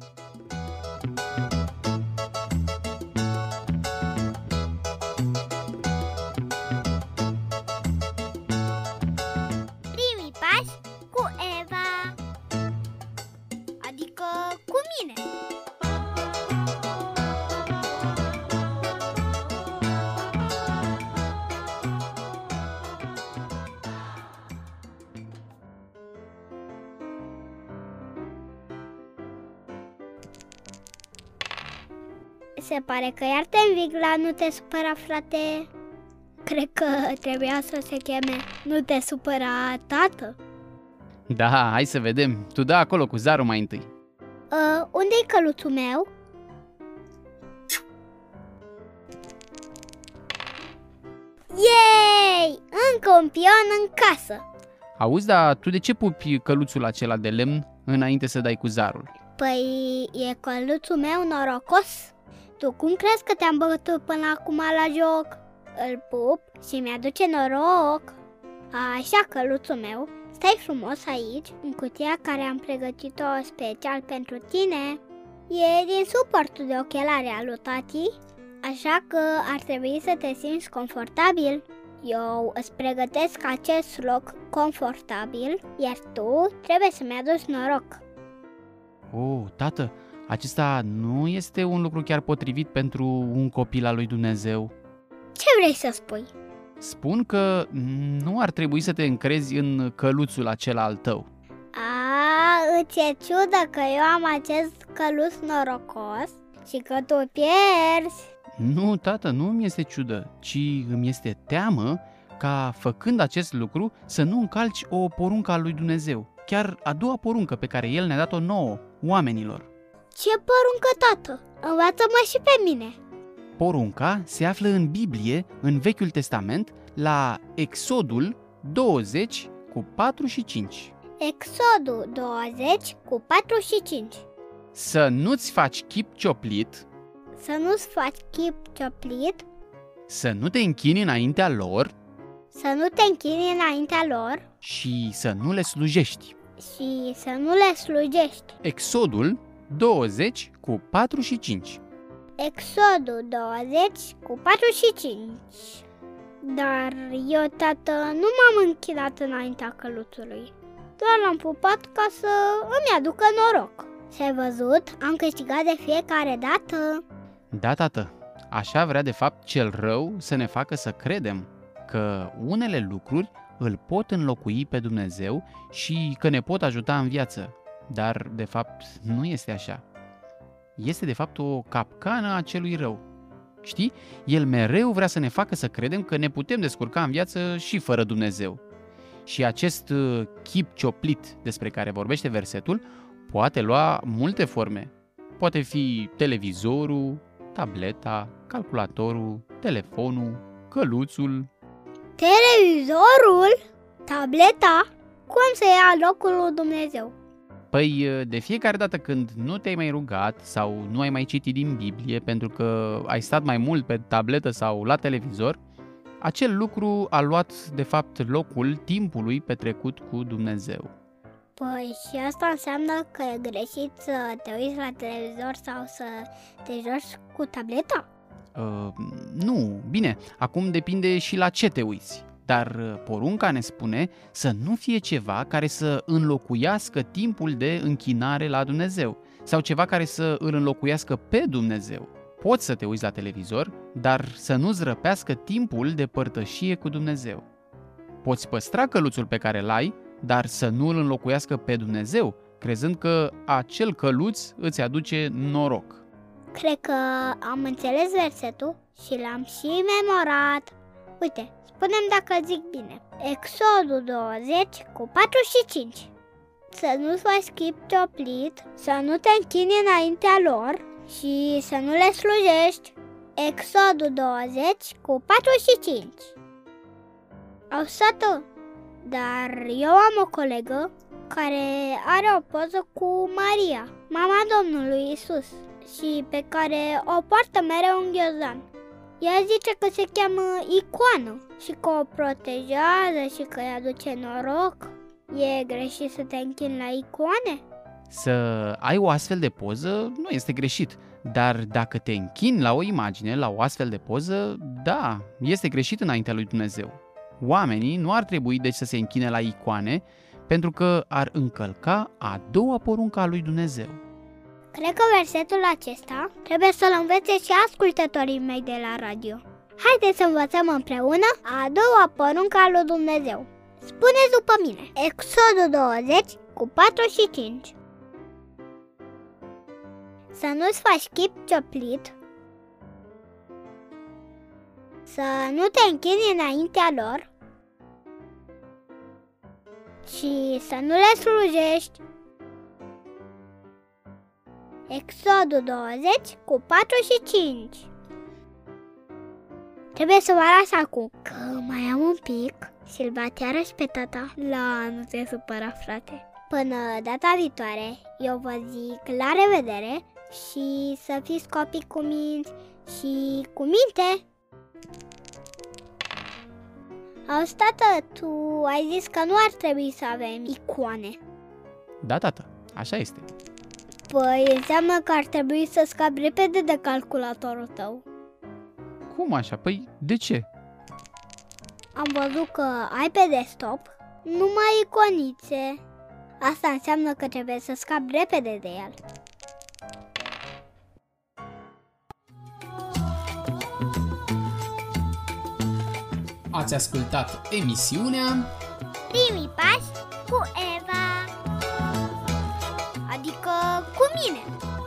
Primii Se pare că iar te învig la nu te supăra, frate Cred că trebuia să se cheme Nu te supăra, tată Da, hai să vedem. Tu da acolo cu zarul mai întâi. Uh, unde-i căluțul meu? Yay! Încă un pion în casă! Auzi, dar tu de ce pupi căluțul acela de lemn înainte să dai cu zarul? Păi e căluțul meu norocos? Tu cum crezi că te-am bătut până acum la joc? Îl pup și mi-aduce noroc. Așa, căluțul meu, stai frumos aici, în cutia care am pregătit-o special pentru tine. E din suportul de ochelari al lui tati, așa că ar trebui să te simți confortabil. Eu îți pregătesc acest loc confortabil, iar tu trebuie să-mi aduci noroc. Oh, tată, acesta nu este un lucru chiar potrivit pentru un copil al lui Dumnezeu. Ce vrei să spui? Spun că nu ar trebui să te încrezi în căluțul acela al tău. A, îți e ciudă că eu am acest căluț norocos și că tu pierzi. Nu, tată, nu mi este ciudă, ci îmi este teamă ca, făcând acest lucru, să nu încalci o poruncă a lui Dumnezeu. Chiar a doua poruncă pe care El ne-a dat-o nouă, oamenilor. Ce poruncă, tată? Învață-mă și pe mine. Porunca se află în Biblie, în Vechiul Testament, la Exodul 20 cu 4 și 5. Exodul 20 cu 4 și 5. Să nu-ți faci chip cioplit, Să nu-ți faci chip cioplit, să nu te închini înaintea lor să nu te închini înaintea lor și să nu le slujești. și să nu le slujești. Exodul 20 cu 4 și 5. Exodul 20 cu 4 și 5. Dar eu, tată, nu m-am închinat înaintea căluțului. Doar l-am pupat ca să îmi aducă noroc. Și-ai văzut? Am câștigat de fiecare dată. Da, tată, așa vrea de fapt cel rău să ne facă să credem că unele lucruri îl pot înlocui pe Dumnezeu și că ne pot ajuta în viață. Dar, de fapt, nu este așa. Este, de fapt, o capcană a celui rău. Știi? El mereu vrea să ne facă să credem că ne putem descurca în viață și fără Dumnezeu. Și acest uh, chip cioplit despre care vorbește versetul poate lua multe forme. Poate fi televizorul, tableta, calculatorul, telefonul, căluțul. Televizorul? Tableta? Cum să ia locul lui Dumnezeu? Păi, de fiecare dată când nu te-ai mai rugat sau nu ai mai citit din Biblie pentru că ai stat mai mult pe tabletă sau la televizor, acel lucru a luat, de fapt, locul timpului petrecut cu Dumnezeu. Păi și asta înseamnă că e greșit să te uiți la televizor sau să te joci cu tableta? Uh, nu, bine, acum depinde și la ce te uiți. Dar uh, porunca ne spune să nu fie ceva care să înlocuiască timpul de închinare la Dumnezeu sau ceva care să îl înlocuiască pe Dumnezeu. Poți să te uiți la televizor, dar să nu-ți răpească timpul de părtășie cu Dumnezeu. Poți păstra căluțul pe care îl ai, dar să nu îl înlocuiască pe Dumnezeu, crezând că acel căluț îți aduce noroc. Cred că am înțeles versetul și l-am și memorat. Uite, spunem dacă zic bine. Exodul 20 cu 4 și 5. Să nu-ți faci chip cioplit, să nu te închini înaintea lor și să nu le slujești. Exodul 20 cu 4 și 5. Au stat dar eu am o colegă care are o poză cu Maria, mama Domnului Isus, și pe care o poartă mereu în ghiozdan. Ea zice că se cheamă icoană și că o protejează și că îi aduce noroc. E greșit să te închini la icoane? Să ai o astfel de poză nu este greșit, dar dacă te închini la o imagine, la o astfel de poză, da, este greșit înaintea lui Dumnezeu. Oamenii nu ar trebui deci să se închine la icoane, pentru că ar încălca a doua poruncă a lui Dumnezeu. Cred că versetul acesta trebuie să-l învețe și ascultătorii mei de la radio. Haideți să învățăm împreună a doua poruncă a lui Dumnezeu. Spuneți după mine, Exodul 20 cu 4 și 5. Să nu-ți faci chip cioplit, să nu te închini înaintea lor și să nu le slujești. Exodul 20 cu 4 și 5 Trebuie să vă arăt acum că mai am un pic și-l bat iarăși pe tata. La, nu te supăra, frate. Până data viitoare, eu vă zic la revedere și să fiți copii cu minți și cu minte. Auzi, tată, tu ai zis că nu ar trebui să avem icoane. Da, tată, așa este. Păi înseamnă că ar trebui să scapi repede de calculatorul tău. Cum așa? Păi de ce? Am văzut că ai pe desktop numai iconițe. Asta înseamnă că trebuie să scapi repede de el. Ați ascultat emisiunea Primii pași cu Eva. いいね。